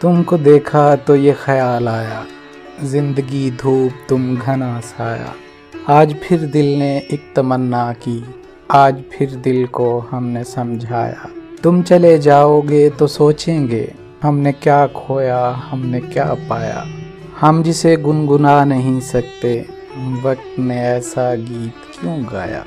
तुमको देखा तो ये ख्याल आया, ज़िंदगी धूप तुम घना साया। आज फिर दिल ने एक तमन्ना की, आज फिर दिल को हमने समझाया। तुम चले जाओगे तो सोचेंगे, हमने क्या खोया, हमने क्या पाया। हम जिसे गुनगुना नहीं सकते, वक्त ने ऐसा गीत क्यों गाया?